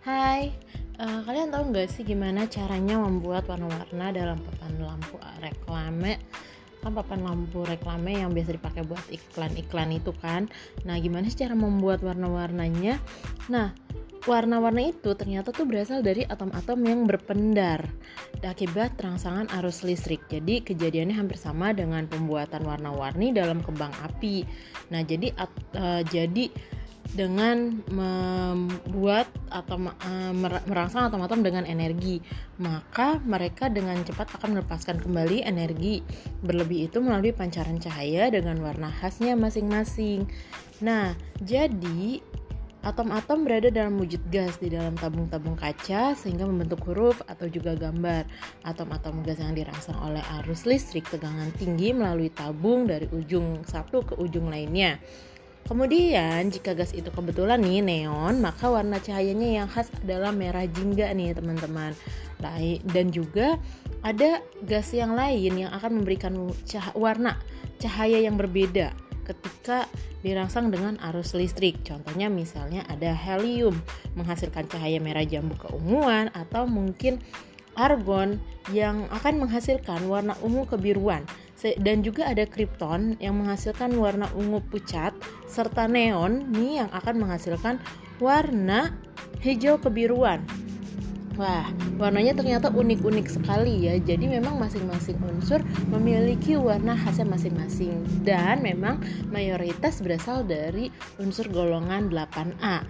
Hai, uh, kalian tahu nggak sih gimana caranya membuat warna-warna dalam papan lampu reklame? Kan papan lampu reklame yang biasa dipakai buat iklan-iklan itu kan. Nah, gimana sih cara membuat warna-warnanya? Nah, warna-warna itu ternyata tuh berasal dari atom-atom yang berpendar akibat rangsangan arus listrik. Jadi kejadiannya hampir sama dengan pembuatan warna-warni dalam kembang api. Nah, jadi uh, jadi dengan membuat atau uh, merangsang atom-atom dengan energi, maka mereka dengan cepat akan melepaskan kembali energi berlebih itu melalui pancaran cahaya dengan warna khasnya masing-masing. Nah, jadi atom-atom berada dalam wujud gas di dalam tabung-tabung kaca sehingga membentuk huruf atau juga gambar. Atom-atom gas yang dirangsang oleh arus listrik tegangan tinggi melalui tabung dari ujung satu ke ujung lainnya. Kemudian jika gas itu kebetulan nih neon, maka warna cahayanya yang khas adalah merah jingga nih teman-teman. Dan juga ada gas yang lain yang akan memberikan cah warna cahaya yang berbeda ketika dirangsang dengan arus listrik. Contohnya misalnya ada helium menghasilkan cahaya merah jambu keunguan atau mungkin argon yang akan menghasilkan warna ungu kebiruan dan juga ada krypton yang menghasilkan warna ungu pucat serta neon nih yang akan menghasilkan warna hijau kebiruan. Wah, warnanya ternyata unik-unik sekali ya. Jadi memang masing-masing unsur memiliki warna khasnya masing-masing dan memang mayoritas berasal dari unsur golongan 8A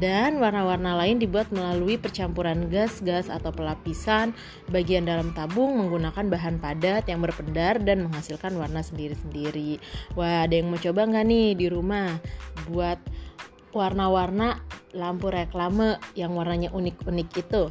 dan warna-warna lain dibuat melalui percampuran gas-gas atau pelapisan bagian dalam tabung menggunakan bahan padat yang berpendar dan menghasilkan warna sendiri-sendiri. Wah, ada yang mau coba nggak nih di rumah buat warna-warna lampu reklame yang warnanya unik-unik itu?